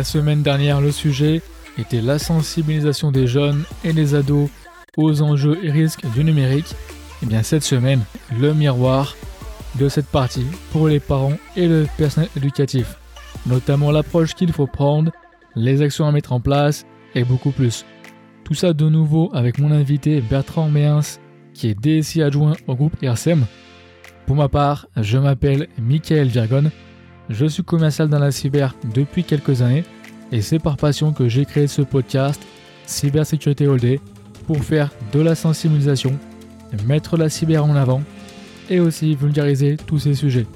La semaine dernière, le sujet était la sensibilisation des jeunes et des ados aux enjeux et risques du numérique. Et bien cette semaine, le miroir de cette partie pour les parents et le personnel éducatif, notamment l'approche qu'il faut prendre, les actions à mettre en place et beaucoup plus. Tout ça de nouveau avec mon invité Bertrand Méens, qui est DSI adjoint au groupe RSM. Pour ma part, je m'appelle Michael Virgon, je suis commercial dans la cyber depuis quelques années et c'est par passion que j'ai créé ce podcast Cybersécurité All Day pour faire de la sensibilisation, mettre la cyber en avant et aussi vulgariser tous ces sujets.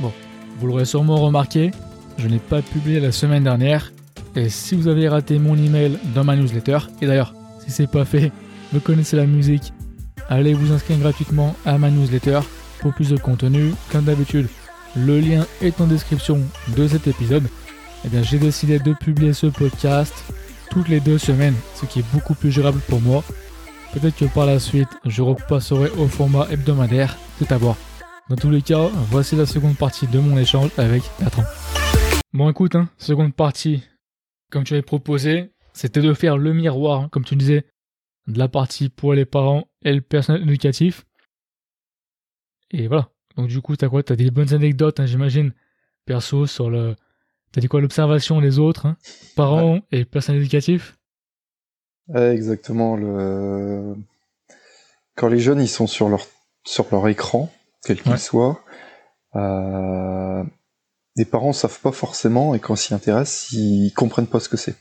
Bon, vous l'aurez sûrement remarqué, je n'ai pas publié la semaine dernière et si vous avez raté mon email dans ma newsletter, et d'ailleurs, si c'est pas fait, vous connaissez la musique, allez vous inscrire gratuitement à ma newsletter pour plus de contenu. Comme d'habitude, le lien est en description de cet épisode. Eh j'ai décidé de publier ce podcast toutes les deux semaines, ce qui est beaucoup plus gérable pour moi. Peut-être que par la suite, je repasserai au format hebdomadaire, c'est à voir. Dans tous les cas, voici la seconde partie de mon échange avec Bertrand. Bon, écoute, hein, seconde partie, comme tu avais proposé, c'était de faire le miroir, hein, comme tu disais, de la partie pour les parents et le personnel éducatif. Et voilà. Donc du coup, t'as quoi? T'as des bonnes anecdotes, hein, j'imagine, perso, sur le... T'as dit quoi? L'observation des autres, hein, parents et personnel éducatif exactement. Le... Quand les jeunes ils sont sur leur sur leur écran, quel qu'il soit, euh... les parents savent pas forcément et quand s'y intéressent, ils comprennent pas ce que c'est.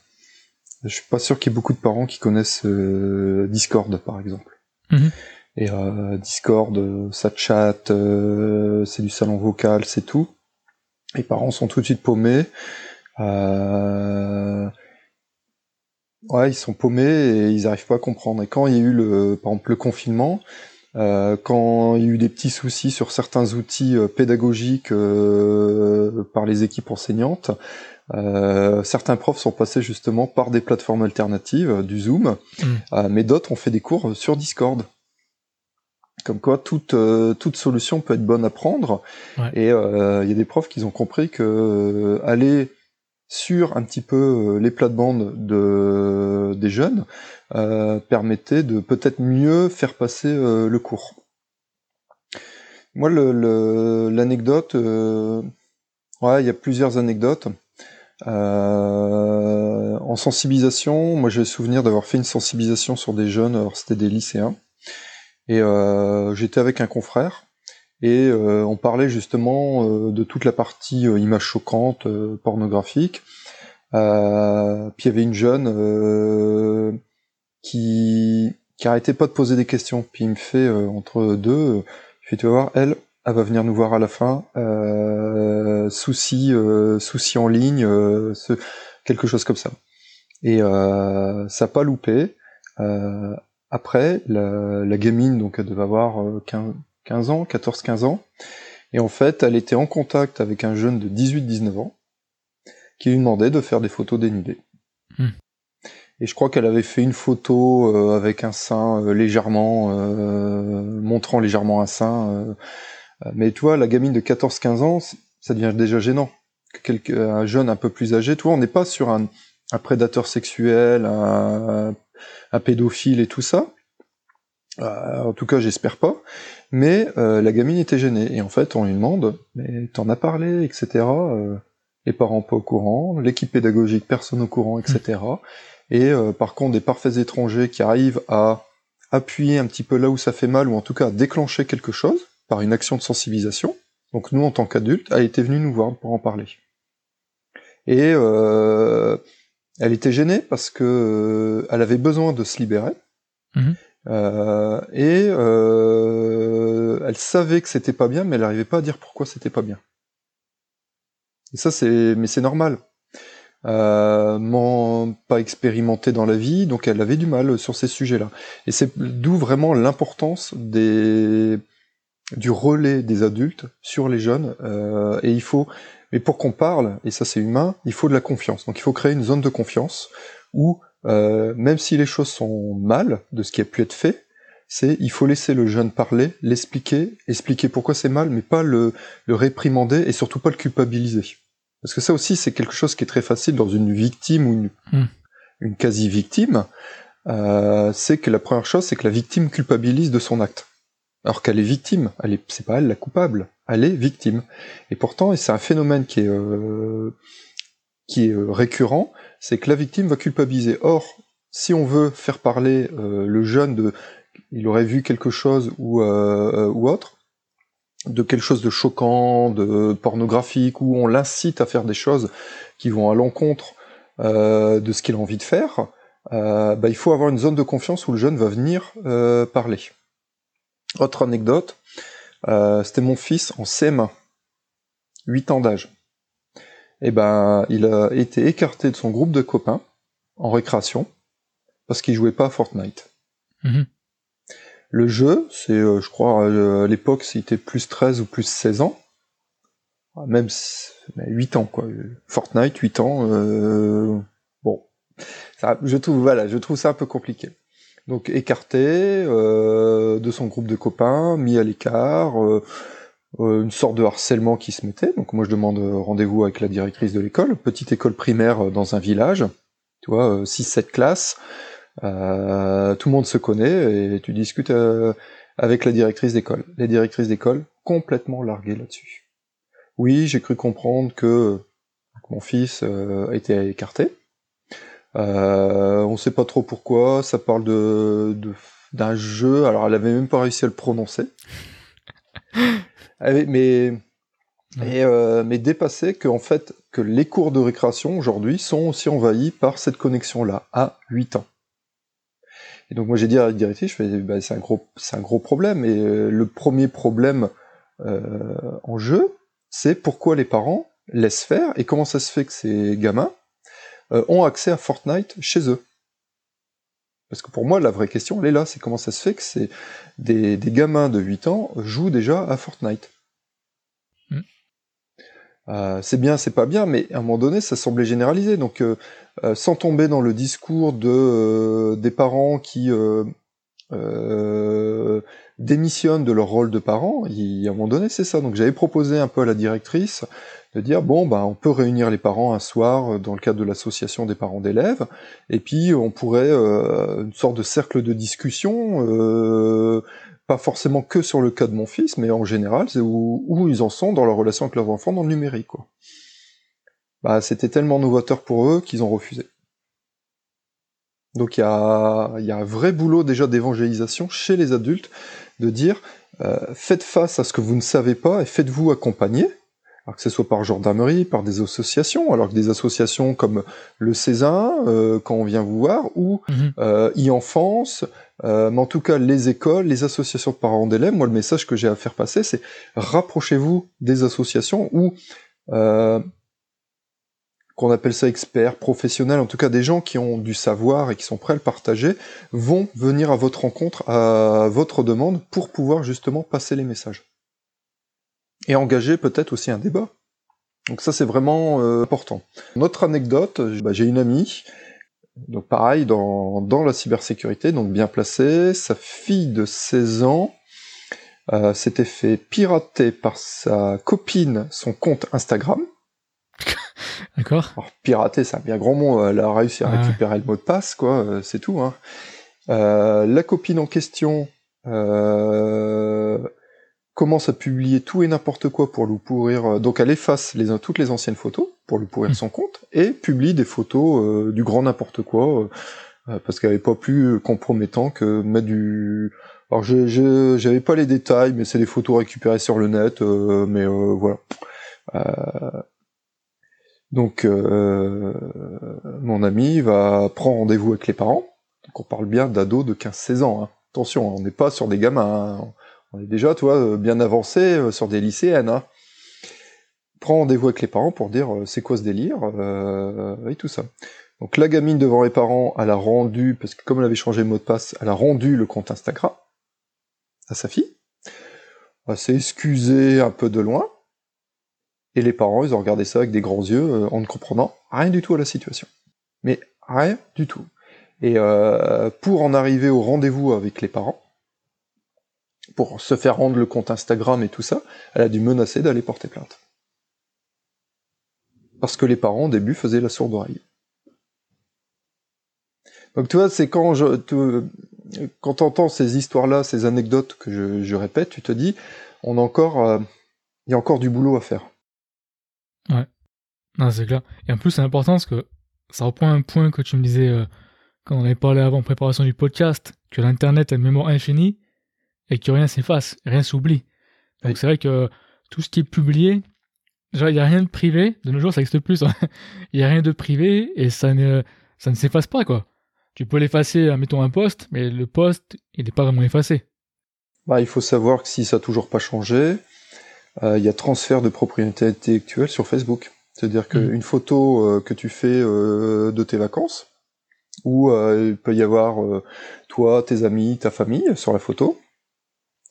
Je suis pas sûr qu'il y ait beaucoup de parents qui connaissent euh, Discord par exemple. Mhm. Et euh, Discord, ça chatte, euh, c'est du salon vocal, c'est tout. Les parents sont tout de suite paumés. Euh, Ouais, ils sont paumés et ils n'arrivent pas à comprendre. Et quand il y a eu le, par exemple, le confinement, euh, quand il y a eu des petits soucis sur certains outils euh, pédagogiques euh, par les équipes enseignantes, euh, certains profs sont passés justement par des plateformes alternatives, du Zoom, Mm. mais d'autres ont fait des cours sur Discord. Comme quoi, toute, toute solution peut être bonne à prendre. Ouais. Et il y a des profs qui ont compris que aller sur un petit peu euh, les plates-bandes de, des jeunes euh, permettait de peut-être mieux faire passer euh, le cours. Moi, l'anecdote, le, ouais, il y a plusieurs anecdotes. Euh, en sensibilisation, moi j'ai le souvenir d'avoir fait une sensibilisation sur des jeunes, alors c'était des lycéens, et euh, j'étais avec un confrère, et euh, on parlait justement euh, de toute la partie euh, images choquantes, euh, pornographiques. Euh, puis il y avait une jeune qui qui arrêtait pas de poser des questions. Puis il me fait entre deux, je tu vas voir, elle, elle va venir nous voir à la fin. Souci, souci en ligne, ce, quelque chose comme ça. Et ça n'a pas loupé. Après, la, la gamine, donc elle devait avoir euh, 15, 15 ans, 14-15 ans. Et en fait, elle était en contact avec un jeune de 18-19 ans qui lui demandait de faire des photos dénudées. Hmm. Et je crois qu'elle avait fait une photo euh, avec un sein euh, légèrement, euh, montrant légèrement un sein. euh, mais tu vois, la gamine de 14-15 ans, ça devient déjà gênant. Que quelque- un jeune un peu plus âgé, tu vois, on n'est pas sur un, un prédateur sexuel, un, un pédophile et tout ça. Euh, en tout cas, j'espère pas. Mais euh, la gamine était gênée. Et en fait, on lui demande, mais t'en as parlé, etc. Euh, les parents pas au courant, l'équipe pédagogique, personne au courant, etc. Et euh, par contre, des parfaits étrangers qui arrivent à appuyer un petit peu là où ça fait mal, ou en tout cas à déclencher quelque chose par une action de sensibilisation. Donc nous, en tant qu'adultes, a été venue nous voir pour en parler. Et elle était gênée parce que euh, elle avait besoin de se libérer. Mhm. Euh, et euh, elle savait que c'était pas bien, mais elle n'arrivait pas à dire pourquoi c'était pas bien. Et ça, c'est, mais c'est normal. Euh, m'en- pas expérimenté dans la vie, donc elle avait du mal sur ces sujets-là. Et c'est d'où vraiment l'importance des du relais des adultes sur les jeunes. euh, et il faut, mais pour qu'on parle, et ça c'est humain, il faut de la confiance. Donc il faut créer une zone de confiance où, euh, même si les choses sont mal de ce qui a pu être fait, c'est il faut laisser le jeune parler, l'expliquer, expliquer pourquoi c'est mal, mais pas le, le réprimander et surtout pas le culpabiliser. Parce que ça aussi, c'est quelque chose qui est très facile dans une victime ou une, Hmm. une quasi-victime. Euh, c'est que la première chose, c'est que la victime culpabilise de son acte. Alors qu'elle est victime, elle est, c'est pas elle la coupable, elle est victime. Et pourtant, et c'est un phénomène qui est, euh, euh, récurrent, c'est que la victime va culpabiliser. Or, si on veut faire parler euh, le jeune de, il aurait vu quelque chose ou, autre, de quelque chose de choquant, de pornographique, où on l'incite à faire des choses qui vont à l'encontre de ce qu'il a envie de faire, bah, il faut avoir une zone de confiance où le jeune va venir parler. Autre anecdote, euh, c'était mon fils en CM1, 8 ans d'âge. Et ben, il a été écarté de son groupe de copains en récréation parce qu'il jouait pas à Fortnite. Mhm. Le jeu, c'est, euh, je crois, euh, à l'époque, c'était plus 13 ou plus 16 ans. Ah, Même si- mais 8 ans, quoi. Fortnite, 8 ans, euh, bon. Ça, je trouve, voilà, je trouve ça un peu compliqué. Donc, écarté euh, de son groupe de copains, mis à l'écart, euh, euh, une sorte de harcèlement qui se mettait. Donc, moi, je demande rendez-vous avec la directrice de l'école, petite école primaire dans un village, tu vois, 6-7 classes. Tout le monde se connaît et tu discutes avec la directrice d'école. La directrice d'école, complètement larguée là-dessus. Oui, j'ai cru comprendre que mon fils a été écarté. Euh, on sait pas trop pourquoi. Ça parle de de- d'un jeu. Alors, elle avait même pas réussi à le prononcer. Mais et, euh, mais dépasser que en fait que les cours de récréation aujourd'hui sont aussi envahis par cette connexion-là à 8 ans. Et donc moi j'ai dit à la directrice, je fais, bah, c'est un gros, c'est un gros problème. Et euh, le premier problème euh, en jeu, c'est pourquoi les parents laissent faire et comment ça se fait que ces gamins euh, ont accès à Fortnite chez eux. Parce que pour moi, la vraie question, elle est là, c'est comment ça se fait que c'est des, des gamins de 8 ans jouent déjà à Fortnite. Mm. Euh, c'est bien, c'est pas bien, mais à un moment donné, ça semblait généralisé. Donc, euh, euh, sans tomber dans le discours de euh, des parents qui euh, euh, démissionnent de leur rôle de parents, à un moment donné, c'est ça. Donc, j'avais proposé un peu à la directrice de dire bon, bah, on peut réunir les parents un soir euh, dans le cadre de l'association des parents d'élèves, et puis on pourrait euh, une sorte de cercle de discussion. Euh, pas forcément que sur le cas de mon fils, mais en général, c'est où, ils en sont dans leur relation avec leurs enfants dans le numérique. Quoi. Bah, c'était tellement novateur pour eux qu'ils ont refusé. Donc il y a, y a un vrai boulot déjà d'évangélisation chez les adultes, de dire euh, faites face à ce que vous ne savez pas et faites-vous accompagner, alors que ce soit par gendarmerie, par des associations, alors que des associations comme le Césin, euh, quand on vient vous voir, ou Mhm. euh, e-enfance, euh, mais en tout cas les écoles, les associations de parents d'élèves, moi le message que j'ai à faire passer, c'est rapprochez-vous des associations où euh, qu'on appelle ça experts, professionnels, en tout cas des gens qui ont du savoir et qui sont prêts à le partager, vont venir à votre rencontre, à votre demande, pour pouvoir justement passer les messages. Et engager peut-être aussi un débat. Donc ça c'est vraiment euh, important. Notre anecdote, bah, j'ai une amie, donc pareil, dans, dans la cybersécurité, donc bien placée, sa fille de 16 ans euh, s'était fait pirater par sa copine son compte Instagram. D'accord Alors, pirater, c'est un bien grand mot. Elle a réussi à Ouais. récupérer le mot de passe, quoi. euh, C'est tout. Hein. Euh, la copine en question euh, commence à publier tout et n'importe quoi pour lui pourrir. euh, Donc, elle efface les, toutes les anciennes photos pour lui pourrir Mm. son compte et publie des photos euh, du grand n'importe quoi euh, euh, parce qu'elle n'est pas plus compromettant que mettre du. Alors, j'avais pas les détails, mais c'est des photos récupérées sur le net. euh, mais euh, voilà. Euh, donc, euh, mon ami va prendre rendez-vous avec les parents. Donc, on parle bien d'ados de 15-16 ans. hein. Attention, on n'est pas sur des gamins. hein. On est déjà, toi, euh, bien avancé euh, sur des lycéennes. Hein. Prend rendez-vous avec les parents pour dire euh, c'est quoi ce délire et tout ça. Donc, la gamine devant les parents, elle a rendu, parce que comme elle avait changé le mot de passe, elle a rendu le compte Instagram à sa fille. Elle s'est excusée un peu de loin. Et les parents, ils ont regardé ça avec des grands yeux, en ne comprenant rien du tout à la situation. Mais rien du tout. Et pour en arriver au rendez-vous avec les parents, pour se faire rendre le compte Instagram et tout ça, elle a dû menacer d'aller porter plainte. parce que les parents au début faisaient la sourde oreille. Donc tu vois, c'est quand je quand t'entends ces histoires-là, ces anecdotes que je, répète, tu te dis, on a encore, euh, il y a encore du boulot à faire. Ouais, c'est clair. Et en plus, c'est important parce que ça reprend un point que tu me disais euh, quand on avait parlé avant préparation du podcast, que l'internet a une mémoire infinie et que rien s'efface, rien s'oublie. Donc c'est vrai que tout ce qui est publié, genre il n'y a rien de privé. De nos jours, ça n'existe plus. Hein. Il n'y a rien de privé et ça ne, ça ne s'efface pas quoi. Tu peux l'effacer, mettons un poste, mais le poste, il n'est pas vraiment effacé. Bah, il faut savoir que si ça n'a toujours pas changé, euh, il y a transfert de propriété intellectuelle sur Facebook. C'est-à-dire qu'une mm. photo euh, que tu fais euh, de tes vacances, où il peut y avoir toi, tes amis, ta famille sur la photo,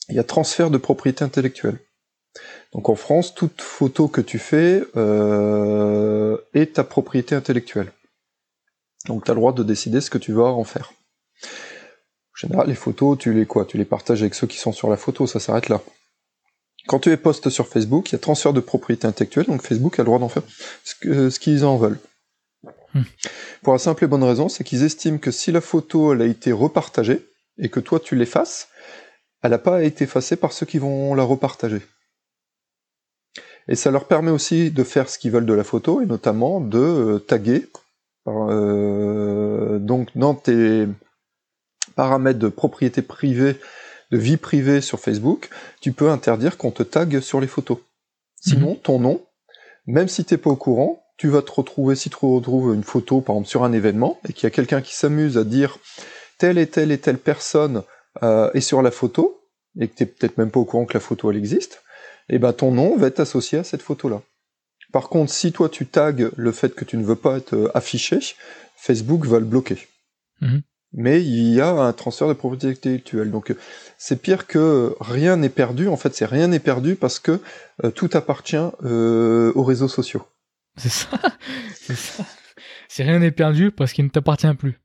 il y a transfert de propriété intellectuelle. Donc en France, toute photo que tu fais est ta propriété intellectuelle. Donc tu as le droit de décider ce que tu vas en faire. En général, les photos, tu les quoi? Tu les partages avec ceux qui sont sur la photo, ça s'arrête là. Quand tu es poste sur Facebook, il y a transfert de propriété intellectuelle, donc Facebook a le droit d'en faire ce qu'ils en veulent. Hmm. Pour la simple et bonne raison, c'est qu'ils estiment que si la photo elle a été repartagée et que toi tu l'effaces, elle n'a pas été effacée par ceux qui vont la repartager. Et ça leur permet aussi de faire ce qu'ils veulent de la photo, et notamment de euh, taguer euh, donc dans tes paramètres de propriété privée, de vie privée sur Facebook, tu peux interdire qu'on te tague sur les photos. Sinon, mhm. ton nom, même si t'es pas au courant, tu vas te retrouver, si tu retrouves une photo, par exemple, sur un événement, et qu'il y a quelqu'un qui s'amuse à dire telle et telle et telle personne euh, est sur la photo, et que t'es peut-être même pas au courant que la photo elle existe, et eh ben ton nom va être associé à cette photo-là. Par contre, si toi tu tags le fait que tu ne veux pas être euh, affiché, Facebook va le bloquer. Mhm. Mais il y a un transfert de propriété intellectuelle. Donc euh, c'est pire que rien n'est perdu. En fait, c'est rien n'est perdu parce que euh, tout appartient aux réseaux sociaux. C'est ça. c'est ça. C'est rien n'est perdu parce qu'il ne t'appartient plus.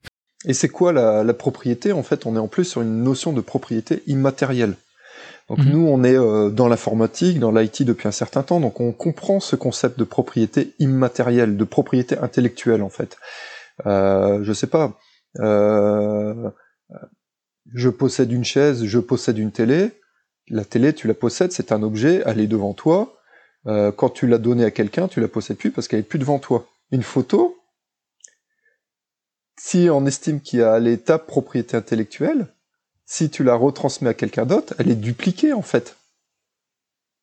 Et c'est quoi la, la, propriété En fait, on est en plus sur une notion de propriété immatérielle. Donc mhm. nous, on est euh, dans l'informatique, dans l'IT depuis un certain temps, donc on comprend ce concept de propriété immatérielle, de propriété intellectuelle en fait. Euh, je sais pas. Euh, je possède une chaise, je possède une télé. La télé, tu la possèdes, c'est un objet, elle est devant toi. Euh, quand tu l'as donnée à quelqu'un, tu la possèdes plus parce qu'elle est plus devant toi. Une photo, si on estime qu'il y a l'état propriété intellectuelle, si tu la retransmets à quelqu'un d'autre, elle est dupliquée en fait.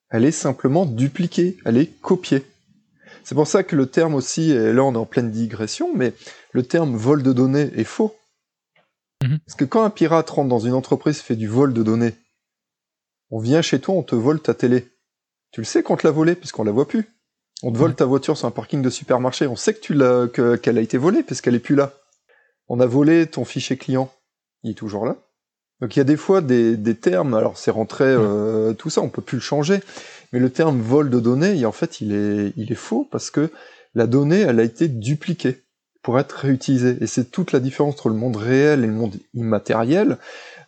Elle est simplement dupliquée, elle est copiée. C'est pour ça que le terme aussi, et là on est en pleine digression, mais le terme vol de données est faux. Mhm. Parce que quand un pirate rentre dans une entreprise et fait du vol de données, on vient chez toi, on te vole ta télé. Tu le sais qu'on te l'a volée, puisqu'on la voit plus. On te vole ta voiture sur un parking de supermarché, on sait que tu l'as, qu'elle a été volée, parce qu'elle est plus là. On a volé ton fichier client, il est toujours là. Donc il y a des fois des, des termes, alors c'est rentré euh, tout ça, on peut plus le changer, mais le terme vol de données, en fait, il est, il est faux parce que la donnée, elle a été dupliquée pour être réutilisée. Et c'est toute la différence entre le monde réel et le monde immatériel,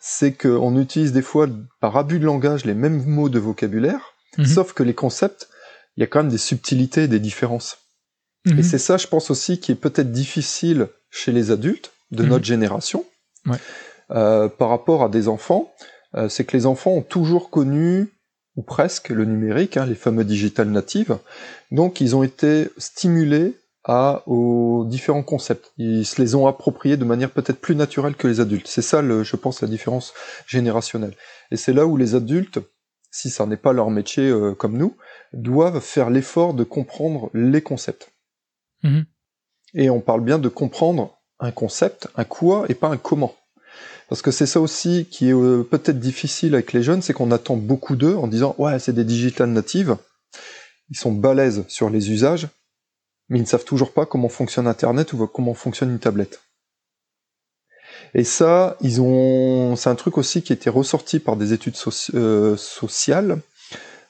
c'est qu'on utilise des fois par abus de langage les mêmes mots de vocabulaire, mhm. sauf que les concepts, il y a quand même des subtilités, des différences. Et mhm. c'est ça, je pense aussi, qui est peut-être difficile chez les adultes de mhm. notre génération. Ouais euh, par rapport à des enfants, euh, c'est que les enfants ont toujours connu ou presque le numérique, hein, les fameux digital natives. Donc ils ont été stimulés à, aux différents concepts. Ils se les ont appropriés de manière peut-être plus naturelle que les adultes. C'est ça, le, je pense, la différence générationnelle. Et c'est là où les adultes, si ça n'est pas leur métier euh, comme nous, doivent faire l'effort de comprendre les concepts. Mhm. Et on parle bien de comprendre un concept, un quoi et pas un comment. Parce que c'est ça aussi qui est euh, peut-être difficile avec les jeunes, c'est qu'on attend beaucoup d'eux en disant ouais c'est des digital natives, ils sont balèzes sur les usages, mais ils ne savent toujours pas comment fonctionne Internet ou comment fonctionne une tablette. Et ça, ils ont, c'est un truc aussi qui été ressorti par des études euh, sociales.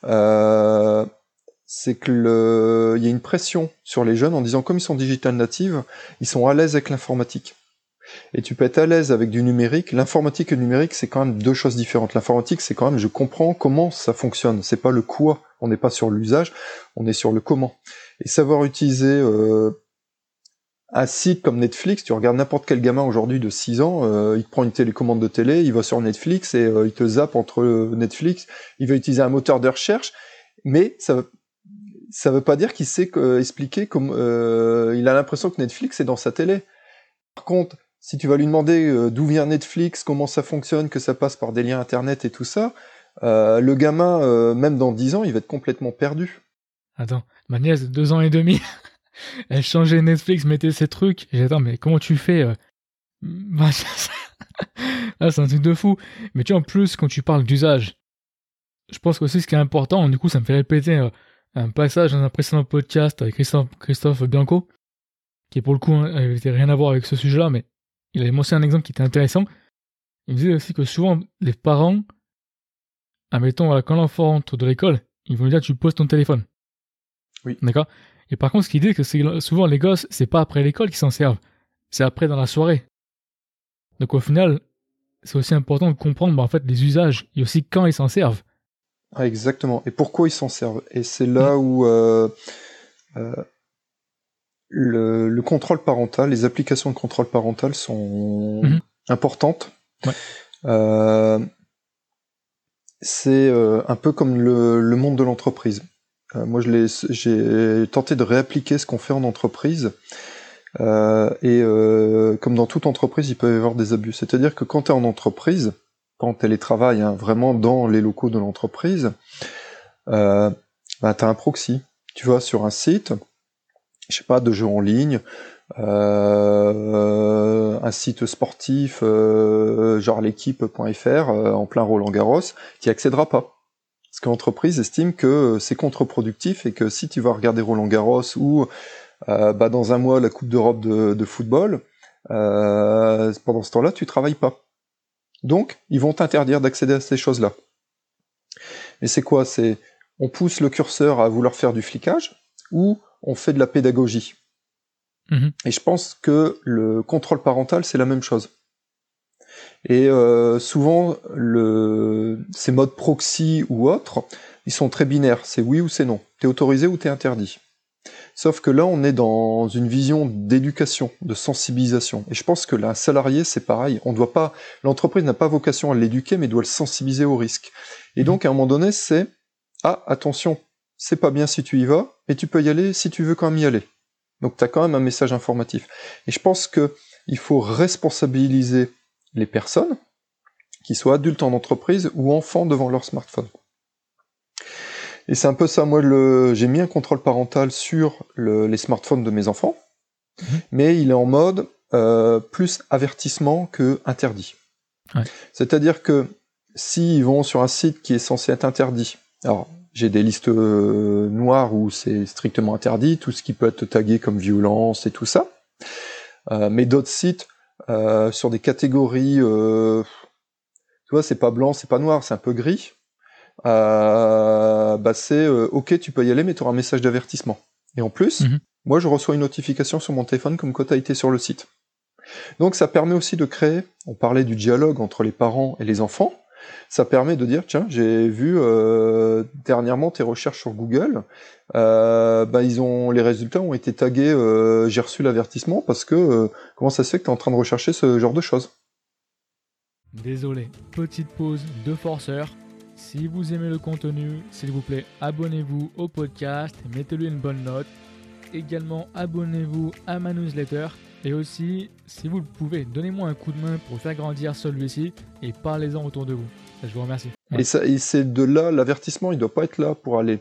Euh, c'est que le, il y a une pression sur les jeunes en disant comme ils sont digital natives, ils sont à l'aise avec l'informatique et tu peux être à l'aise avec du numérique. L'informatique et le numérique, c'est quand même deux choses différentes. L'informatique, c'est quand même je comprends comment ça fonctionne. C'est pas le quoi On n'est pas sur l'usage, on est sur le comment. Et savoir utiliser euh, un site comme Netflix, tu regardes n'importe quel gamin aujourd'hui de 6 ans, euh, il prend une télécommande de télé, il va sur Netflix et euh, il te zappe entre Netflix, il va utiliser un moteur de recherche, mais ça ça veut pas dire qu'il sait expliquer comme il a l'impression que Netflix est dans sa télé. Par contre, si tu vas lui demander d'où vient Netflix, comment ça fonctionne, que ça passe par des liens internet et tout ça, le gamin, même dans 10 ans, il va être complètement perdu. Attends, ma nièce de deux ans et demi, elle changeait Netflix, mettait ses trucs. J'attends, mais comment tu fais euh? Bah, ah, C'est un truc de fou. Mais tu vois, en plus, quand tu parles d'usage, je pense que aussi ce qui est important, du coup, ça me fait répéter euh, un passage dans un précédent podcast avec Christophe, Christophe Bianco, qui pour le coup n'avait hein, rien à voir avec ce sujet-là, mais il avait mentionné un exemple qui était intéressant. Il me disait aussi que souvent, les parents, admettons, quand l'enfant rentre de l'école, ils vont lui dire tu poses ton téléphone. Oui. D'accord? Et par contre, ce qu'il dit, que c'est souvent les gosses, c'est pas après l'école qu'ils s'en servent, c'est après dans la soirée. Donc au final, c'est aussi important de comprendre bah, en fait les usages et aussi quand ils s'en servent. Ah, exactement. Et pourquoi ils s'en servent? Et c'est là mm. où euh, euh, le, contrôle parental, les applications de contrôle parental sont mm-hmm. importantes. Euh, c'est un peu comme le monde de l'entreprise. Moi, j'ai tenté de réappliquer ce qu'on fait en entreprise. Et comme dans toute entreprise, il peut y avoir des abus. C'est-à-dire que quand tu es en entreprise, quand télétravail, hein, vraiment dans les locaux de l'entreprise, euh, bah, tu as un proxy. Tu vas sur un site, je sais pas, de jeux en ligne, euh, un site sportif, euh, genre l'équipe.fr, en plein Roland Garros, qui accédera pas. Parce que l'entreprise estime que c'est contre-productif et que si tu vas regarder Roland Garros ou euh, bah dans un mois la Coupe d'Europe de, football, euh, pendant ce temps-là, tu travailles pas. Donc, ils vont t'interdire d'accéder à ces choses-là. Mais c'est quoi? C'est on pousse le curseur à vouloir faire du flicage ou on fait de la pédagogie. Mm-hmm. Et je pense que le contrôle parental, c'est la même chose. Et euh, souvent, le, ces modes proxy ou autres, ils sont très binaires. C'est oui ou c'est non. T'es autorisé ou t'es interdit. Sauf que là, on est dans une vision d'éducation, de sensibilisation. Et je pense que là, salarié, c'est pareil. On doit pas, l'entreprise n'a pas vocation à l'éduquer, mais doit le sensibiliser au risque. Et donc, à un moment donné, c'est, ah, attention, c'est pas bien si tu y vas, et tu peux y aller si tu veux quand même y aller. Donc, tu as quand même un message informatif. Et je pense que il faut responsabiliser les personnes, qui soient adultes en entreprise ou enfants devant leur smartphone. Et c'est un peu ça, moi, le, j'ai mis un contrôle parental sur les smartphones de mes enfants, mhm. mais il est en mode euh, plus avertissement que interdit. C'est-à-dire que s'ils vont sur un site qui est censé être interdit, alors j'ai des listes euh, noires où c'est strictement interdit, tout ce qui peut être tagué comme violence et tout ça, euh, mais d'autres sites euh, sur des catégories, euh, tu vois, c'est pas blanc, c'est pas noir, c'est un peu gris. Euh, bah c'est ok, tu peux y aller, mais tu auras un message d'avertissement. Et en plus, mhm. moi, je reçois une notification sur mon téléphone comme quoi tu as été sur le site. Donc, ça permet aussi de créer. On parlait du dialogue entre les parents et les enfants ça permet de dire tiens j'ai vu euh, dernièrement tes recherches sur Google euh, bah, ils ont les résultats ont été tagués euh, j'ai reçu l'avertissement parce que comment ça se fait que tu es en train de rechercher ce genre de choses? Désolé, petite pause de forceur. Si vous aimez le contenu, s'il vous plaît, abonnez-vous au podcast, mettez-lui une bonne note. Également, abonnez-vous à ma newsletter et aussi, si vous le pouvez, donnez-moi un coup de main pour faire grandir celui-ci et parlez-en autour de vous. Je vous remercie. Et, c'est de là, l'avertissement, il ne doit pas être là pour aller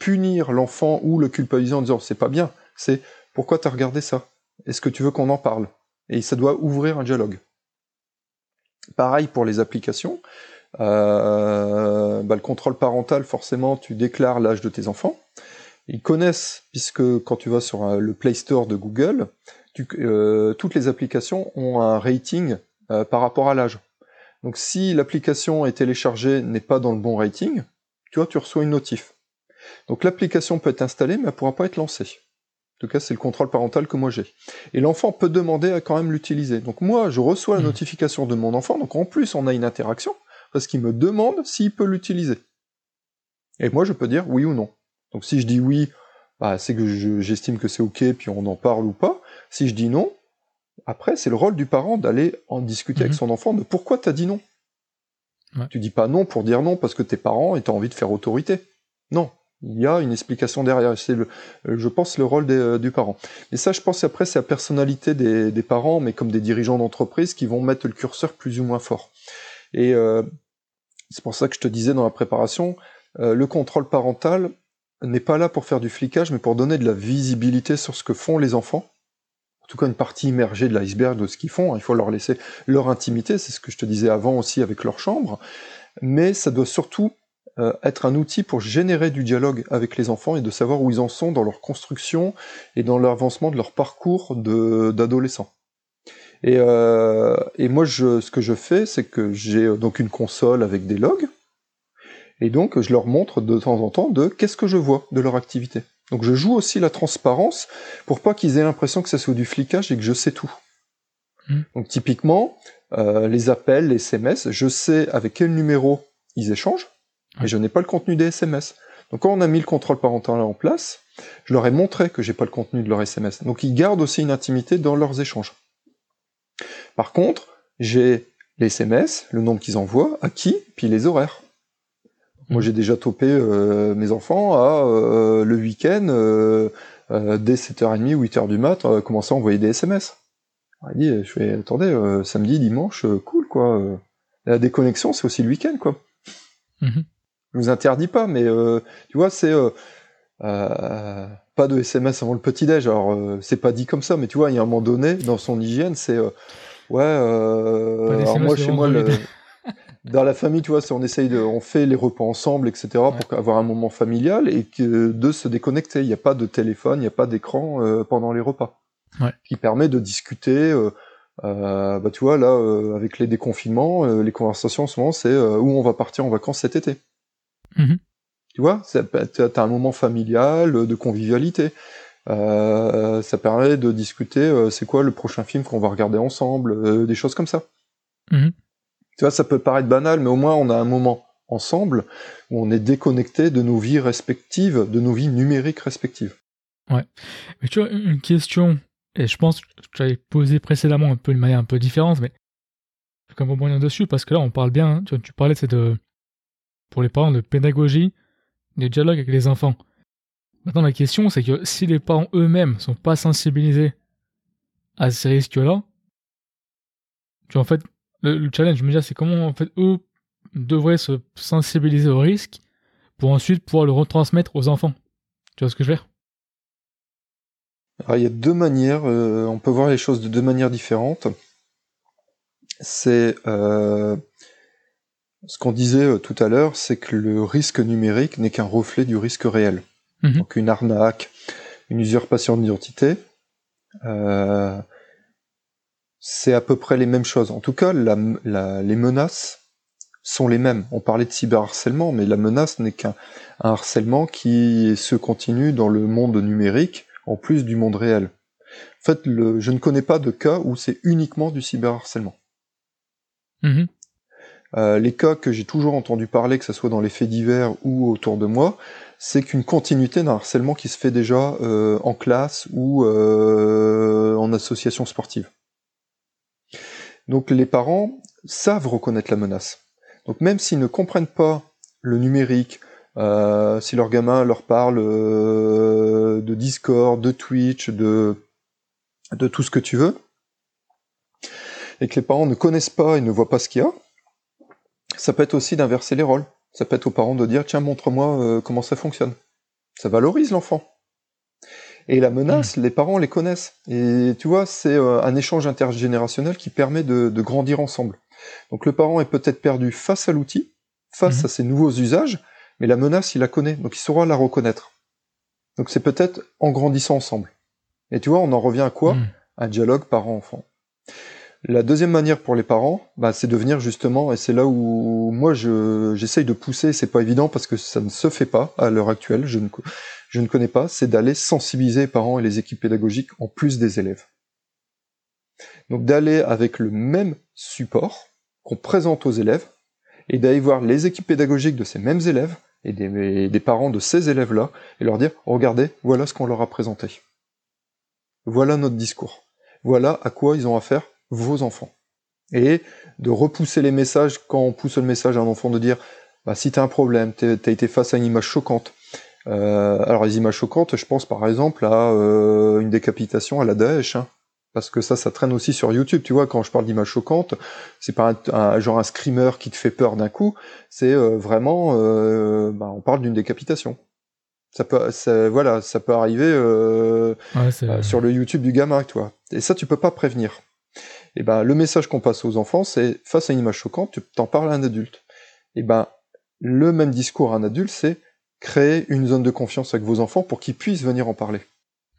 punir l'enfant ou le culpabiliser en disant c'est pas bien. C'est pourquoi tu as regardé ça? Est-ce que tu veux qu'on en parle? Et ça doit ouvrir un dialogue. Pareil pour les applications. Euh, bah, le contrôle parental, forcément, tu déclares l'âge de tes enfants. Ils connaissent, puisque quand tu vas sur euh, le Play Store de Google, euh, toutes les applications ont un rating par rapport à l'âge. Donc si l'application est téléchargée n'est pas dans le bon rating, tu vois, tu reçois une notif. Donc l'application peut être installée, mais elle ne pourra pas être lancée. En tout cas, c'est le contrôle parental que moi j'ai. Et l'enfant peut demander à quand même l'utiliser. Donc moi, je reçois la mmh. notification de mon enfant, donc en plus on a une interaction, parce qu'il me demande s'il peut l'utiliser. Et moi, je peux dire oui ou non. Donc si je dis oui, bah, c'est que j'estime que c'est ok, puis on en parle ou pas. Si je dis non, après, c'est le rôle du parent d'aller en discuter avec mhm. son enfant de pourquoi t'as dit non. Tu dis pas non pour dire non parce que t'es parent et t'as envie de faire autorité. Non, il y a une explication derrière. C'est le, je pense, le rôle euh, du parent. Et ça, je pense après, c'est la personnalité des, parents, mais comme des dirigeants d'entreprise qui vont mettre le curseur plus ou moins fort. Et euh, c'est pour ça que je te disais dans la préparation, euh, le contrôle parental n'est pas là pour faire du flicage, mais pour donner de la visibilité sur ce que font les enfants tout cas une partie immergée de l'iceberg de ce qu'ils font. Il faut leur laisser leur intimité, c'est ce que je te disais avant aussi avec leur chambre. Mais ça doit surtout euh, être un outil pour générer du dialogue avec les enfants et de savoir où ils en sont dans leur construction et dans l'avancement de leur parcours d'adolescent. Et, euh, et, moi, je, ce que je fais, c'est que j'ai euh, donc une console avec des logs, et donc je leur montre de temps en temps de qu'est-ce que je vois de leur activité. Donc je joue aussi la transparence pour pas qu'ils aient l'impression que ça soit du flicage et que je sais tout. Hmm. Donc typiquement, euh, les appels, les SMS, je sais avec quel numéro ils échangent, mais je n'ai pas le contenu des SMS. Donc quand on a mis le contrôle parental en place, je leur ai montré que j'ai pas le contenu de leur SMS. Donc ils gardent aussi une intimité dans leurs échanges. Par contre, j'ai les SMS, le nombre qu'ils envoient, à qui, puis les horaires. Moi, j'ai déjà topé euh, mes enfants à euh, le week-end, euh, dès 7h30 ou 8h du mat, commencer à envoyer des SMS. Il dit, je fais, attendez, samedi, dimanche, cool, quoi. La déconnexion, c'est aussi le week-end, quoi. Mm Je vous interdis pas, mais tu vois, c'est pas de SMS avant le petit-déj. Alors, c'est pas dit comme ça, mais tu vois, il y a un moment donné, dans son hygiène, c'est ouais, alors moi, chez moi, le dans la famille, tu vois, on essaye de, on fait les repas ensemble, etc., pour avoir un moment familial et que de se déconnecter. Il n'y a pas de téléphone, il n'y a pas d'écran euh, pendant les repas, ouais. qui permet de discuter. Euh, euh, bah, tu vois, là, euh, avec les déconfinements, euh, les conversations, souvent, c'est où on va partir en vacances cet été. Mm-hmm. Tu vois, t'as un moment familial, de convivialité. ça permet de discuter, c'est quoi le prochain film qu'on va regarder ensemble, des choses comme ça. Mm-hmm. Tu vois, ça peut paraître banal, mais au moins on a un moment ensemble où on est déconnecté de nos vies respectives, de nos vies numériques respectives. Ouais. Mais tu vois, une question, et je pense que j'avais posé précédemment un peu de manière un peu différente, mais je vais quand même rebondir dessus parce que là on parle bien, hein, tu, vois, tu parlais de, pour les parents de pédagogie, des dialogues avec les enfants. Maintenant la question c'est que si les parents eux-mêmes sont pas sensibilisés à ces risques-là, tu vois, en fait, le, challenge, je me dis, c'est comment en fait eux devraient se sensibiliser au risque pour ensuite pouvoir le retransmettre aux enfants. Tu vois ce que je veux dire? Il y a deux manières, euh, on peut voir les choses de deux manières différentes. C'est euh, ce qu'on disait euh, tout à l'heure, c'est que le risque numérique n'est qu'un reflet du risque réel. Mhm. Donc une arnaque, une usurpation d'identité, euh, c'est à peu près les mêmes choses. En tout cas, la, les menaces sont les mêmes. On parlait de cyberharcèlement, mais la menace n'est qu'un harcèlement qui se continue dans le monde numérique, en plus du monde réel. En fait, le, je ne connais pas de cas où c'est uniquement du cyberharcèlement. Mm-hmm. Euh, les cas que j'ai toujours entendu parler, que ce soit dans les faits divers ou autour de moi, c'est qu'une continuité d'un harcèlement qui se fait déjà euh, en classe ou euh, en association sportive. Donc les parents savent reconnaître la menace. Donc même s'ils ne comprennent pas le numérique, si leur gamin leur parle de Discord, de Twitch, de, de tout ce que tu veux, et que les parents ne connaissent pas et ne voient pas ce qu'il y a, ça peut être aussi d'inverser les rôles. Ça peut être aux parents de dire tiens montre-moi euh, comment ça fonctionne. Ça valorise l'enfant. Et la menace, hmm. les parents les connaissent. Et tu vois, c'est euh, un échange intergénérationnel qui permet de, grandir ensemble. Donc le parent est peut-être perdu face à l'outil, face hmm. à ses nouveaux usages, mais la menace, il la connaît, donc il saura la reconnaître. Donc c'est peut-être en grandissant ensemble. Et tu vois, on en revient à quoi? Hmm. Un dialogue parent-enfant. La deuxième manière pour les parents, bah, c'est de venir justement, et c'est là où moi j'essaye de pousser, c'est pas évident parce que ça ne se fait pas à l'heure actuelle, je ne, je ne connais pas, c'est d'aller sensibiliser les parents et les équipes pédagogiques en plus des élèves. Donc d'aller avec le même support qu'on présente aux élèves et d'aller voir les équipes pédagogiques de ces mêmes élèves et des, des parents de ces élèves-là et leur dire regardez, voilà ce qu'on leur a présenté. Voilà notre discours. Voilà à quoi ils ont affaire vos enfants. Et de repousser les messages quand on pousse le message à un enfant de dire bah, si tu as un problème, tu as été face à une image choquante. Euh, alors les images choquantes, je pense par exemple à euh, une décapitation à la Daesh. Hein parce que ça, ça traîne aussi sur YouTube. Tu vois, quand je parle d'images choquantes, c'est pas un, genre un screamer qui te fait peur d'un coup. C'est euh, vraiment, euh, bah, on parle d'une décapitation. Ça peut, voilà, ça peut arriver euh, euh, sur le YouTube du gamin, tu vois. Et ça, tu peux pas prévenir. Et ben, le message qu'on passe aux enfants, c'est face à une image choquante, tu t'en parles à un adulte. Et ben, le même discours à un adulte, c'est créer une zone de confiance avec vos enfants pour qu'ils puissent venir en parler.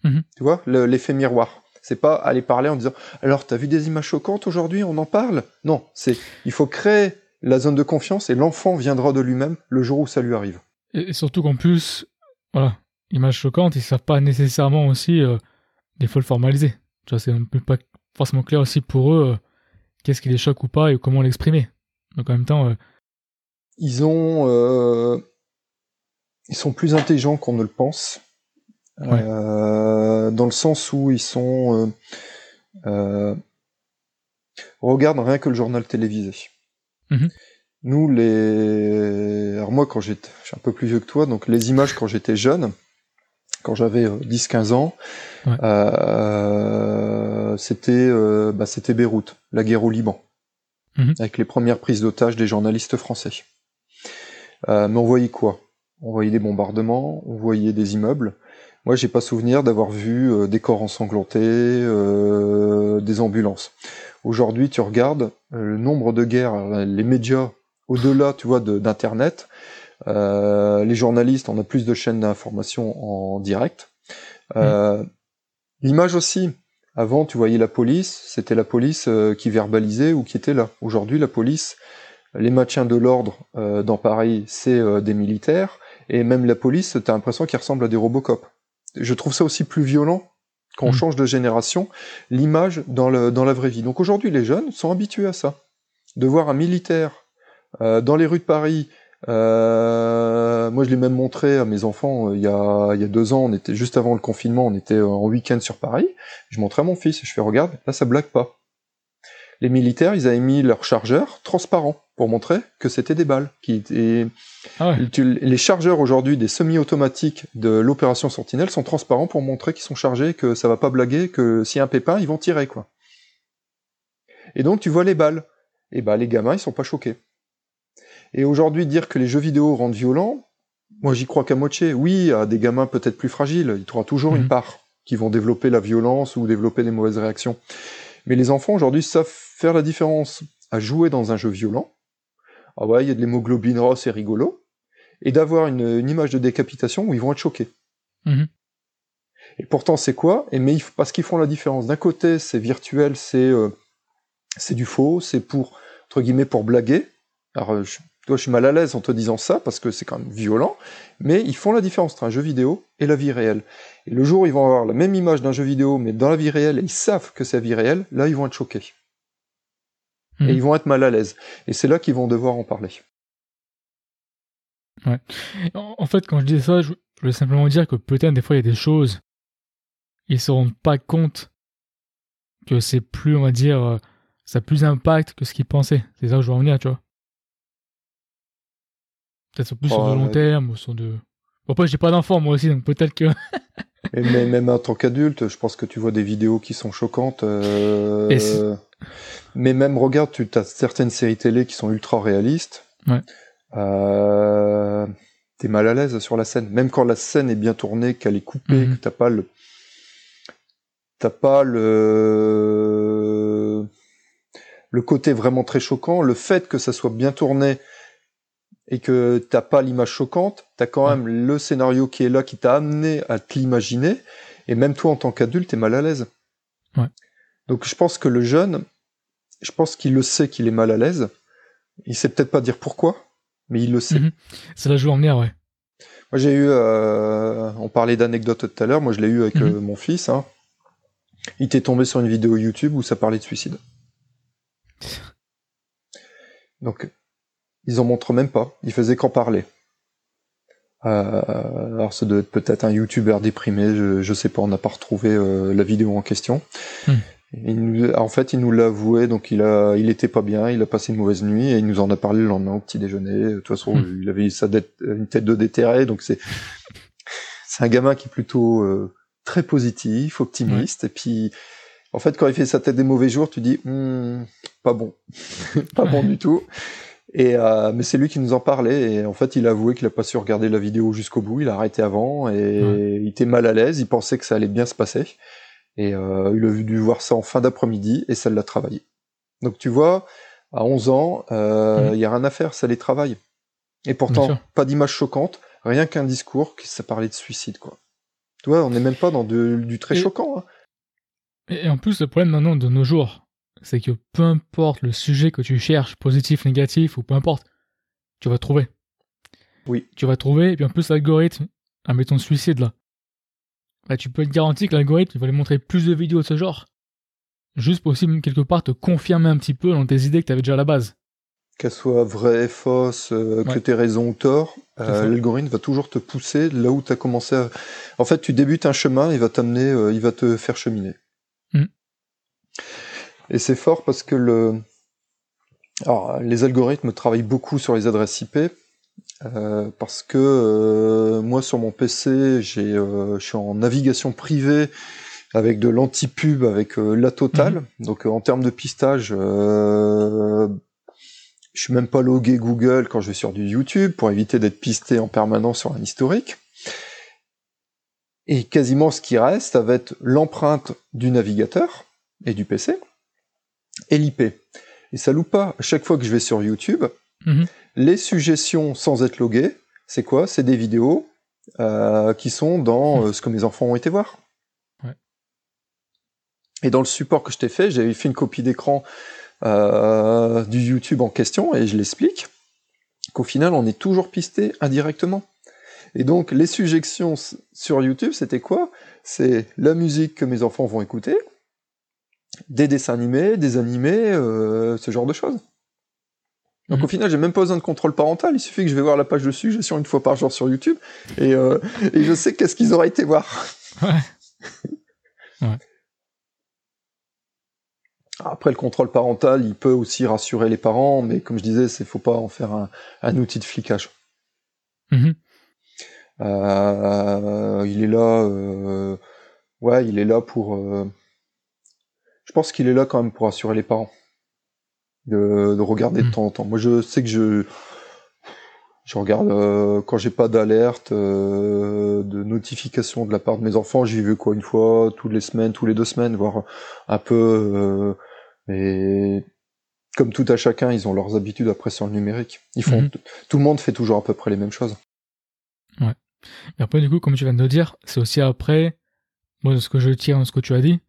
Mhm. Tu vois, l'effet miroir. C'est pas aller parler en disant alors t'as vu des images choquantes aujourd'hui, on en parle? Non, c'est il faut créer la zone de confiance et l'enfant viendra de lui-même le jour où ça lui arrive. Et, surtout qu'en plus, voilà, images choquantes, ils savent pas nécessairement aussi euh, des fois le formaliser. Tu vois, c'est pas forcément clair aussi pour eux euh, qu'est-ce qui les choque ou pas et comment l'exprimer. Donc en même temps, euh, ils ont, ils sont plus intelligents qu'on ne le pense. Euh, dans le sens où ils sont euh, euh, regarde rien que le journal télévisé. Mhm. Nous les alors moi quand j'étais je suis un peu plus vieux que toi donc les images quand j'étais jeune quand j'avais 10-15 ans, c'était bah, c'était Beyrouth, la guerre au Liban, mhm. avec les premières prises d'otages des journalistes français. mais on voyait quoi? On voyait des bombardements, on voyait des immeubles, moi, j'ai pas souvenir d'avoir vu euh, des corps ensanglantés, euh, des ambulances. Aujourd'hui, tu regardes euh, le nombre de guerres, les médias, au-delà, tu vois, d'internet, les journalistes, on a plus de chaînes d'information en direct. Mmh. L'image aussi. Avant, tu voyais la police, c'était la police qui verbalisait ou qui était là. Aujourd'hui, la police, les maintiens de l'ordre dans Paris, c'est des militaires, et même la police, t'as l'impression qu'ils ressemblent à des Robocop je trouve ça aussi plus violent quand on mm. change de génération, l'image dans, dans la vraie vie. Donc aujourd'hui, les jeunes sont habitués à ça. De voir un militaire euh, dans les rues de Paris, euh, moi je l'ai même montré à mes enfants euh, il, y a, il y a deux ans, on était juste avant le confinement, on était en week-end sur Paris, je montrais à mon fils, je fais regarde, là ça blague pas. Les militaires, ils avaient mis leur chargeur transparent pour montrer que c'était des balles. Qui étaient... Ah les chargeurs aujourd'hui des semi-automatiques de l'opération Sentinelle sont transparents pour montrer qu'ils sont chargés, que ça va pas blaguer, que s'il y a un pépin, ils vont tirer quoi. Et donc tu vois les balles. Et bah les gamins ils sont pas choqués. Et aujourd'hui dire que les jeux vidéo rendent violents, moi j'y crois qu'à moitié. Oui, à des gamins peut-être plus fragiles, il y aura toujours une mhm. part qui vont développer la violence ou développer des mauvaises réactions. Mais les enfants aujourd'hui savent faire la différence à jouer dans un jeu violent ah ouais, il y a de l'hémoglobine, oh, c'est rigolo, et d'avoir une, image de décapitation où ils vont être choqués. Mhm. Et pourtant, c'est quoi? Et mais parce qu'ils font la différence. D'un côté, c'est virtuel, c'est euh, c'est du faux, c'est pour entre guillemets pour blaguer. Alors, je, toi, je suis mal à l'aise en te disant ça parce que c'est quand même violent, mais ils font la différence entre un jeu vidéo et la vie réelle. Et le jour où ils vont avoir la même image d'un jeu vidéo, mais dans la vie réelle, et ils savent que c'est la vie réelle, là, ils vont être choqués et hmm. ils vont être mal à l'aise. Et c'est là qu'ils vont devoir en parler. Ouais. En fait, quand je dis ça, je veux simplement dire que peut-être des fois il y a des choses, ils se rendent pas compte que c'est plus, on va dire, euh, ça a plus d'impact que ce qu'ils pensaient. C'est ça que je veux en venir, tu vois. Peut-être plus sur de long terme ou sur de. Bon, après, j'ai pas d'enfant moi aussi, donc peut-être que. mais même en tant qu'adulte, je pense que tu vois des vidéos qui sont choquantes. Euh... Mais même, regarde, tu as certaines séries télé qui sont ultra réalistes. Ouais. Euh, t'es mal à l'aise sur la scène. Même quand la scène est bien tournée, qu'elle est coupée, mhm. que t'as pas le. T'as pas le. Le côté vraiment très choquant, le fait que ça soit bien tourné et que t'as pas l'image choquante, t'as quand même le scénario qui est là, qui t'a amené à te l'imaginer, et même toi en tant qu'adulte, t'es mal à l'aise. Ouais. Donc je pense que le jeune, je pense qu'il le sait qu'il est mal à l'aise. Il sait peut-être pas dire pourquoi, mais il le sait. Mhm. C'est la joue en venir, ouais. Moi j'ai eu, euh, on parlait d'anecdotes tout à l'heure, moi je l'ai eu avec mhm. euh, mon fils. Hein. Il était tombé sur une vidéo YouTube où ça parlait de suicide. Donc ils en montrent même pas, ils faisaient qu'en parler. Euh, alors ça doit être peut-être un YouTuber déprimé, je, je sais pas, on n'a pas retrouvé euh, la vidéo en question. Hmm. Il nous- en fait, il nous l'a avoué, donc il a, il était pas bien, il a passé une mauvaise nuit et il nous en a parlé le lendemain au petit déjeuner. De toute façon, Hmm. il avait sa dette, une tête de déterré, donc c'est, c'est un gamin qui est plutôt euh, très positif, optimiste. Et puis, en fait, quand il fait sa tête des mauvais jours, tu dis, Hmm, pas bon, pas bon du tout. Et euh, mais c'est lui qui nous en parlait et en fait il a avoué qu'il a pas su regarder la vidéo jusqu'au bout, il a arrêté avant et il était mal à l'aise, il pensait que ça allait bien se passer et euh, il a dû voir ça en fin d'après-midi et ça l'a travaillé. Donc tu vois, à 11 ans, euh, il Mhm. y a rien à faire, ça les travaille. Et pourtant, pas d'image choquante, rien qu'un discours qui ça parlait de suicide quoi. Tu vois, on n'est même pas dans de- du très Et- choquant. Hein. Et en plus, le problème maintenant de nos jours, c'est que peu importe le sujet que tu cherches, positif, négatif ou peu importe, tu vas trouver. Oui. Tu vas trouver, et puis en plus, l'algorithme, admettons suicide là, bah, tu peux être garanti que l'algorithme il va lui montrer plus de vidéos de ce genre, juste pour aussi quelque part te confirmer un petit peu dans tes idées que tu avais déjà à la base. Qu'elle soit vraie, fausse, euh, que Ouais. tu aies raison ou tort, euh, l'algorithme va toujours te pousser là où tu as commencé à... En fait, tu débutes un chemin, il va t'amener, euh, il va te faire cheminer. Mm. Et c'est fort parce que le... Alors, les algorithmes travaillent beaucoup sur les adresses IP, euh, parce que euh, moi, sur mon PC, j'ai, euh, je suis en navigation privée avec de l'anti-pub, avec la totale. Donc, euh, en termes de pistage... Je suis même pas logué Google quand je vais sur du YouTube pour éviter d'être pisté en permanence sur un historique. Et quasiment ce qui reste, ça va être l'empreinte du navigateur et du PC et l'IP. Et ça loupe pas. À chaque fois que je vais sur YouTube, Mhm. les suggestions sans être logué, c'est quoi? C'est des vidéos euh, qui sont dans euh, ce que mes enfants ont été voir. Ouais. Et dans le support que je t'ai fait, j'avais fait une copie d'écran euh, du YouTube en question et je l'explique qu'au final on est toujours pisté indirectement. Et donc les suggestions sur YouTube c'était quoi? C'est la musique que mes enfants vont écouter, des dessins animés, des animés, euh, ce genre de choses. Donc Mhm. au final j'ai même pas besoin de contrôle parental, il suffit que je vais voir la page de suggestion une fois par jour sur YouTube et, euh, et je sais qu'est-ce qu'ils auraient été voir. Ouais. Ouais. Après, le contrôle parental, il peut aussi rassurer les parents, mais comme je disais, c'est faut pas en faire un, un outil de flicage. Mhm. Euh, il est là, euh, ouais, il est là pour. Je pense qu'il est là quand même pour assurer les parents de, de regarder de Mhm. temps en temps. Moi, je sais que je je regarde euh, quand j'ai pas d'alerte, euh, de notification de la part de mes enfants. J'y vais quoi une fois toutes les semaines, tous les deux semaines, voir un peu. euh, mais comme tout à chacun, ils ont leurs habitudes après sur le numérique. Ils font, Mhm. tout le monde fait toujours à peu près les mêmes choses. Et après, du coup, comme tu viens de le dire, c'est aussi après, moi, ce que je tire ce que tu as dit,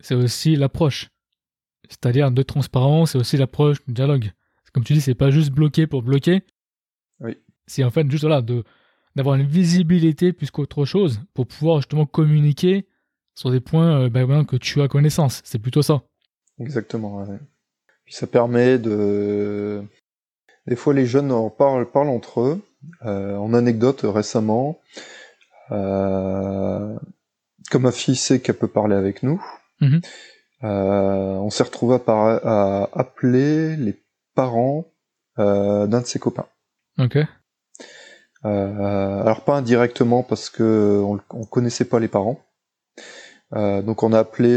c'est aussi l'approche. C'est-à-dire de transparence, c'est aussi l'approche du dialogue. Comme tu dis, c'est pas juste bloquer pour bloquer. Oui. C'est en fait juste là, de, d'avoir une visibilité plus qu'autre chose pour pouvoir justement communiquer sur des points euh, ben, que tu as connaissance. C'est plutôt ça. Exactement. ouais. Puis ça permet de. Des fois, les jeunes en parlent, parlent entre eux. Euh, en anecdote, récemment, euh, comme ma fille sait qu'elle peut parler avec nous, Mhm. euh, on s'est retrouvé à, appeler les parents euh, d'un de ses copains. Ok. Euh, alors pas indirectement parce que on, on connaissait pas les parents. Donc on a appelé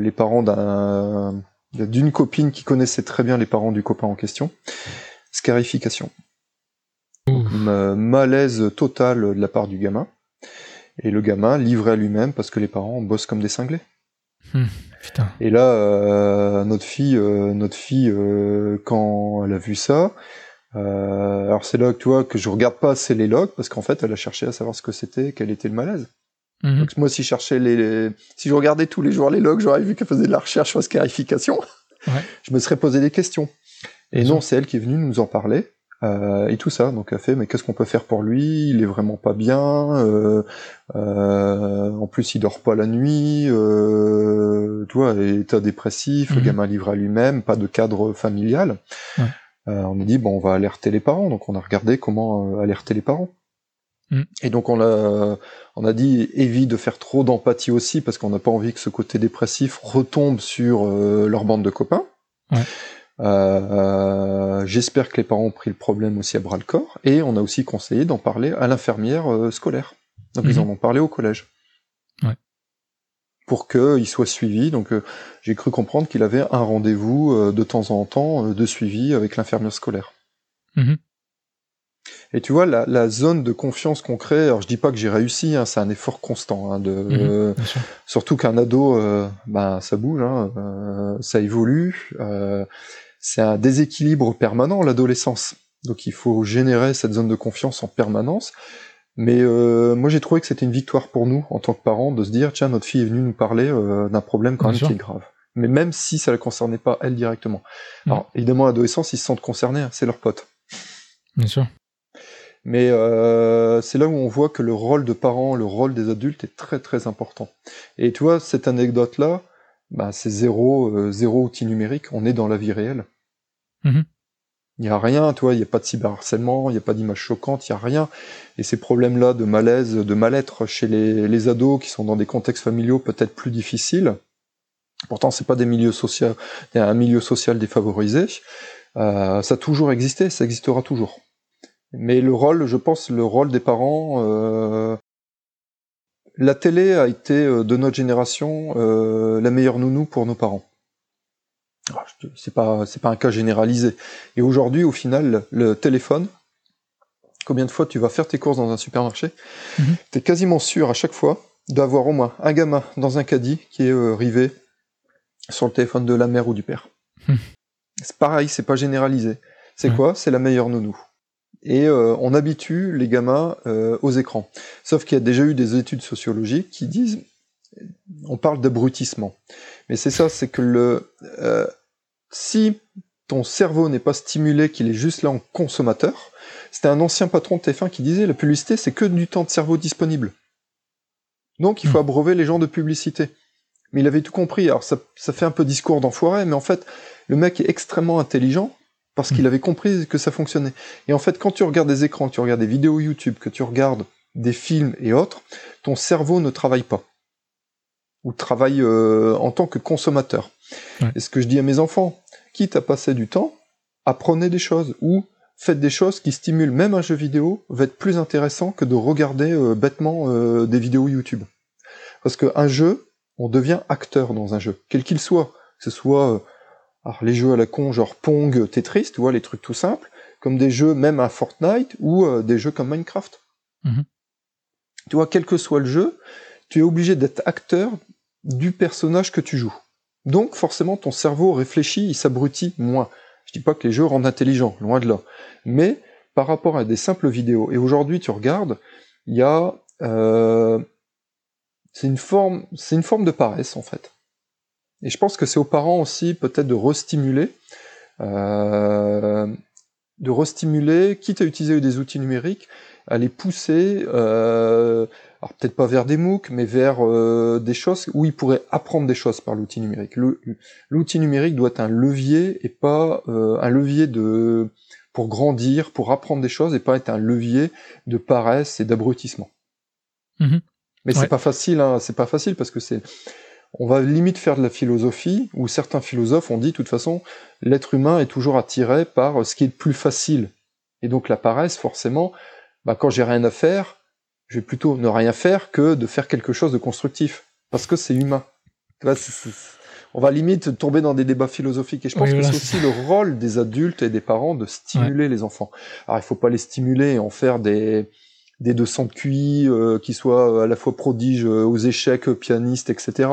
les parents d'un d'une copine qui connaissait très bien les parents du copain en question. Scarification. Malaise total de la part du gamin. Et le gamin livré à lui-même parce que les parents bossent comme des cinglés. Putain. Et là, euh, notre fille, euh, notre fille, euh, quand elle a vu ça, euh, alors c'est là que tu vois que je regarde pas assez les logs parce qu'en fait, elle a cherché à savoir ce que c'était, quel était le malaise. Mhm. Donc moi, si je cherchais les, les- si je regardais tous les jours les logs, j'aurais vu qu'elle faisait de la recherche sur la scarification. Ouais. Je me serais posé des questions. Et non, c'est elle qui est venue nous en parler. Euh, et tout ça, donc elle fait, mais qu'est-ce qu'on peut faire pour lui? Il est vraiment pas bien. euh, euh, en plus, il dort pas la nuit. Euh, tu vois, état dépressif, le Mhm. gamin livré à lui-même, pas de cadre familial. Ouais. on a dit bon, on va alerter les parents. Donc on a regardé comment alerter les parents. Mm. Et donc on a, on a dit évite de faire trop d'empathie aussi parce qu'on n'a pas envie que ce côté dépressif retombe sur leur bande de copains. Ouais. Euh, J'espère que les parents ont pris le problème aussi à bras le corps et on a aussi conseillé d'en parler à l'infirmière euh, scolaire. Donc ils mhm. en ont parlé au collège. Ouais. Pour qu'il soit suivi. Donc euh, j'ai cru comprendre qu'il avait un rendez-vous euh, de temps en temps de suivi avec l'infirmière scolaire. Mhm. Et tu vois, la, la, zone de confiance qu'on crée, alors je dis pas que j'ai réussi, hein, c'est un effort constant. Hein, de, mhm, surtout qu'un ado, ben, ça bouge, hein, ça évolue. C'est un déséquilibre permanent, l'adolescence. Donc il faut générer cette zone de confiance en permanence. Mais euh, moi j'ai trouvé que c'était une victoire pour nous en tant que parents de se dire tiens notre fille est venue nous parler euh, d'un problème quand même qui est grave. Mais même si ça ne la concernait pas elle directement. Mm. Alors évidemment l'adolescence ils se sentent concernés, hein, c'est leur pote. Bien sûr. Mais euh, c'est là où on voit que le rôle de parents, le rôle des adultes est très très important. Et tu vois cette anecdote là, bah, c'est zéro, euh, zéro outil numérique, on est dans la vie réelle. Mhm. Il n'y a rien, toi, il n'y a pas de cyberharcèlement, il n'y a pas d'images choquantes, il n'y a rien. Et ces problèmes-là de malaise, de mal-être chez les, ados qui sont dans des contextes familiaux peut-être plus difficiles, pourtant c'est pas des milieux sociaux, un milieu social défavorisé, euh, ça a toujours existé, ça existera toujours. Mais le rôle, je pense, le rôle des parents, euh, la télé a été euh, de notre génération euh, la meilleure nounou pour nos parents. Ah, c'est pas c'est pas un cas généralisé. Et aujourd'hui, au final, le téléphone, combien de fois tu vas faire tes courses dans un supermarché, mhm. tu es quasiment sûr à chaque fois d'avoir au moins un gamin dans un caddie qui est euh, rivé sur le téléphone de la mère ou du père. Mhm. C'est pareil, c'est pas généralisé. C'est quoi? C'est la meilleure nounou et euh, on habitue les gamins euh, aux écrans. Sauf qu'il y a déjà eu des études sociologiques qui disent, on parle d'abrutissement, mais c'est ça, c'est que le euh, si ton cerveau n'est pas stimulé, qu'il est juste là en consommateur, c'était un ancien patron de TF1 qui disait la publicité c'est que du temps de cerveau disponible. Donc il faut hmm. abreuver les gens de publicité. Mais il avait tout compris. Alors ça, ça fait un peu discours d'enfoiré, mais en fait, le mec est extrêmement intelligent parce qu'il hmm. avait compris que ça fonctionnait. Et en fait, quand tu regardes des écrans, que tu regardes des vidéos YouTube, que tu regardes des films et autres, ton cerveau ne travaille pas. Ou travaille euh, en tant que consommateur. Et ce que je dis à mes enfants, quitte à passer du temps, apprenez des choses, ou faites des choses qui stimulent même un jeu vidéo, va être plus intéressant que de regarder euh, bêtement euh, des vidéos YouTube. Parce qu'un jeu, on devient acteur dans un jeu, quel qu'il soit. Que ce soit alors les jeux à la con, genre Pong, Tetris, tu vois, les trucs tout simples, comme des jeux même à Fortnite ou euh, des jeux comme Minecraft. Mhm. Tu vois, quel que soit le jeu, tu es obligé d'être acteur du personnage que tu joues. Donc forcément, ton cerveau réfléchit, il s'abrutit moins. Je dis pas que les jeux rendent intelligents, loin de là. Mais par rapport à des simples vidéos, et aujourd'hui tu regardes, il y a... Euh, c'est une forme, c'est une forme de paresse en fait. Et je pense que c'est aux parents aussi peut-être de restimuler, euh, de restimuler, quitte à utiliser des outils numériques, à les pousser, euh, alors peut-être pas vers des MOOC, mais vers euh, des choses où ils pourraient apprendre des choses par l'outil numérique. L'outil numérique doit être un levier et pas euh, un levier de pour grandir, pour apprendre des choses et pas être un levier de paresse et d'abrutissement. Mmh mais c'est pas facile, hein, c'est pas facile parce que c'est on va limite faire de la philosophie, où certains philosophes ont dit, de toute façon, l'être humain est toujours attiré par ce qui est le plus facile. Et donc la paresse, forcément, bah, quand j'ai rien à faire, je vais plutôt ne rien faire que de faire quelque chose de constructif, parce que c'est humain. on va limite tomber dans des débats philosophiques. Et je pense que c'est aussi le rôle des adultes et des parents de stimuler les enfants. Alors il faut pas les stimuler et en faire des des 200 de QI euh, qui soient à la fois prodiges euh, aux échecs, pianistes, etc.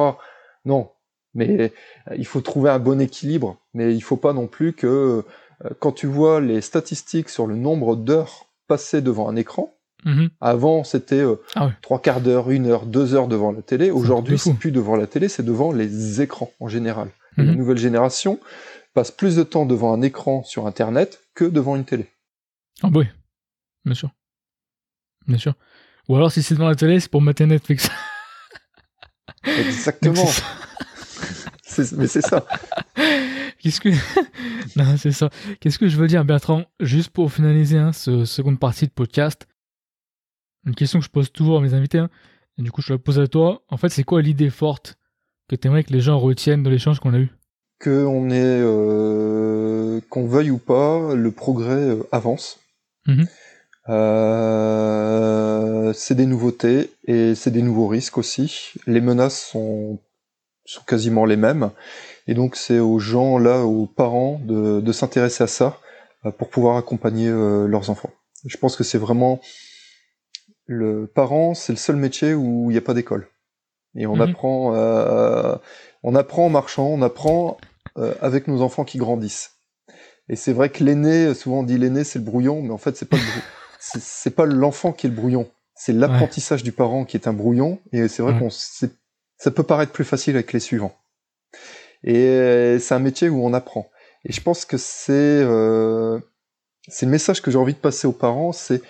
Non, mais euh, il faut trouver un bon équilibre. Mais il faut pas non plus que quand tu vois les statistiques sur le nombre d'heures passées devant un écran, mhm. avant c'était ah trois quarts d'heure, une heure, deux heures devant la télé. Aujourd'hui, c'est plus devant la télé, c'est devant les écrans en général. La mhm. nouvelle génération passe plus de temps devant un écran sur Internet que devant une télé. Ah oui, bien sûr. Bien sûr. Ou alors si c'est devant la télé, c'est pour mettre Netflix. Exactement. mais c'est ça. Qu'est-ce que. non, c'est ça. Qu'est-ce que je veux dire, Bertrand Juste pour finaliser hein, ce seconde partie de podcast, une question que je pose toujours à mes invités, hein, et du coup je la pose à toi. En fait, c'est quoi l'idée forte que tu aimerais que les gens retiennent de l'échange qu'on a eu? Que est, euh, qu'on veuille ou pas, le progrès euh, avance. Mhm. Euh, c'est des nouveautés et c'est des nouveaux risques aussi. Les menaces sont, sont quasiment les mêmes. Et donc c'est aux gens là, aux parents, de, de s'intéresser à ça euh, pour pouvoir accompagner euh, leurs enfants. Je pense que c'est vraiment le parent, c'est le seul métier où il n'y a pas d'école. Et on Mhm. apprend, euh, on apprend en marchant, on apprend euh, avec nos enfants qui grandissent. Et c'est vrai que l'aîné, souvent on dit l'aîné c'est le brouillon, mais en fait c'est pas le brou- c'est pas l'enfant qui est le brouillon, c'est l'apprentissage du parent qui est un brouillon. Et c'est vrai Ouais. qu'on ça peut paraître plus facile avec les suivants. Et euh, c'est un métier où on apprend. Et je pense que c'est euh, c'est le message que j'ai envie de passer aux parents, c'est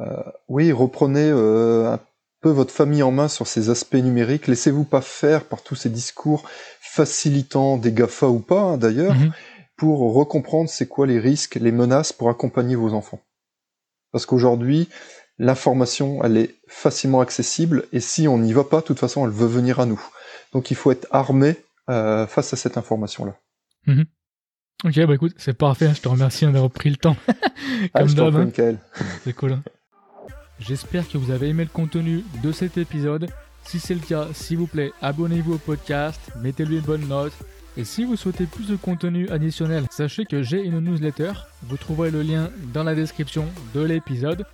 euh, oui, reprenez euh, un peu votre famille en main sur ces aspects numériques. Laissez-vous pas faire par tous ces discours facilitant des GAFA ou pas, hein, d'ailleurs, Mhm. pour recomprendre c'est quoi les risques, les menaces pour accompagner vos enfants. Parce qu'aujourd'hui, l'information, elle est facilement accessible et si on n'y va pas, de toute façon, elle veut venir à nous. Donc il faut être armé euh, face à cette information-là. Ok, bah écoute, c'est parfait. hein, Je te remercie d'avoir pris le temps. Comme d'hab. hein. C'est cool. hein. J'espère que vous avez aimé le contenu de cet épisode. Si c'est le cas, s'il vous plaît, abonnez-vous au podcast, mettez-lui une bonne note. Et si vous souhaitez plus de contenu additionnel, sachez que j'ai une newsletter. Vous trouverez le lien dans la description de l'épisode.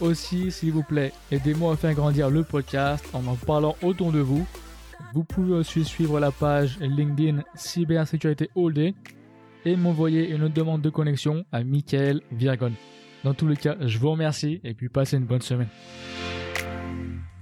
Aussi, s'il vous plaît, aidez-moi à faire grandir le podcast en en parlant autour de vous. Vous pouvez aussi suivre la page LinkedIn Cybersécurité All Day et m'envoyer une demande de connexion à Michael Virgon. Dans tous les cas, je vous remercie et puis passez une bonne semaine.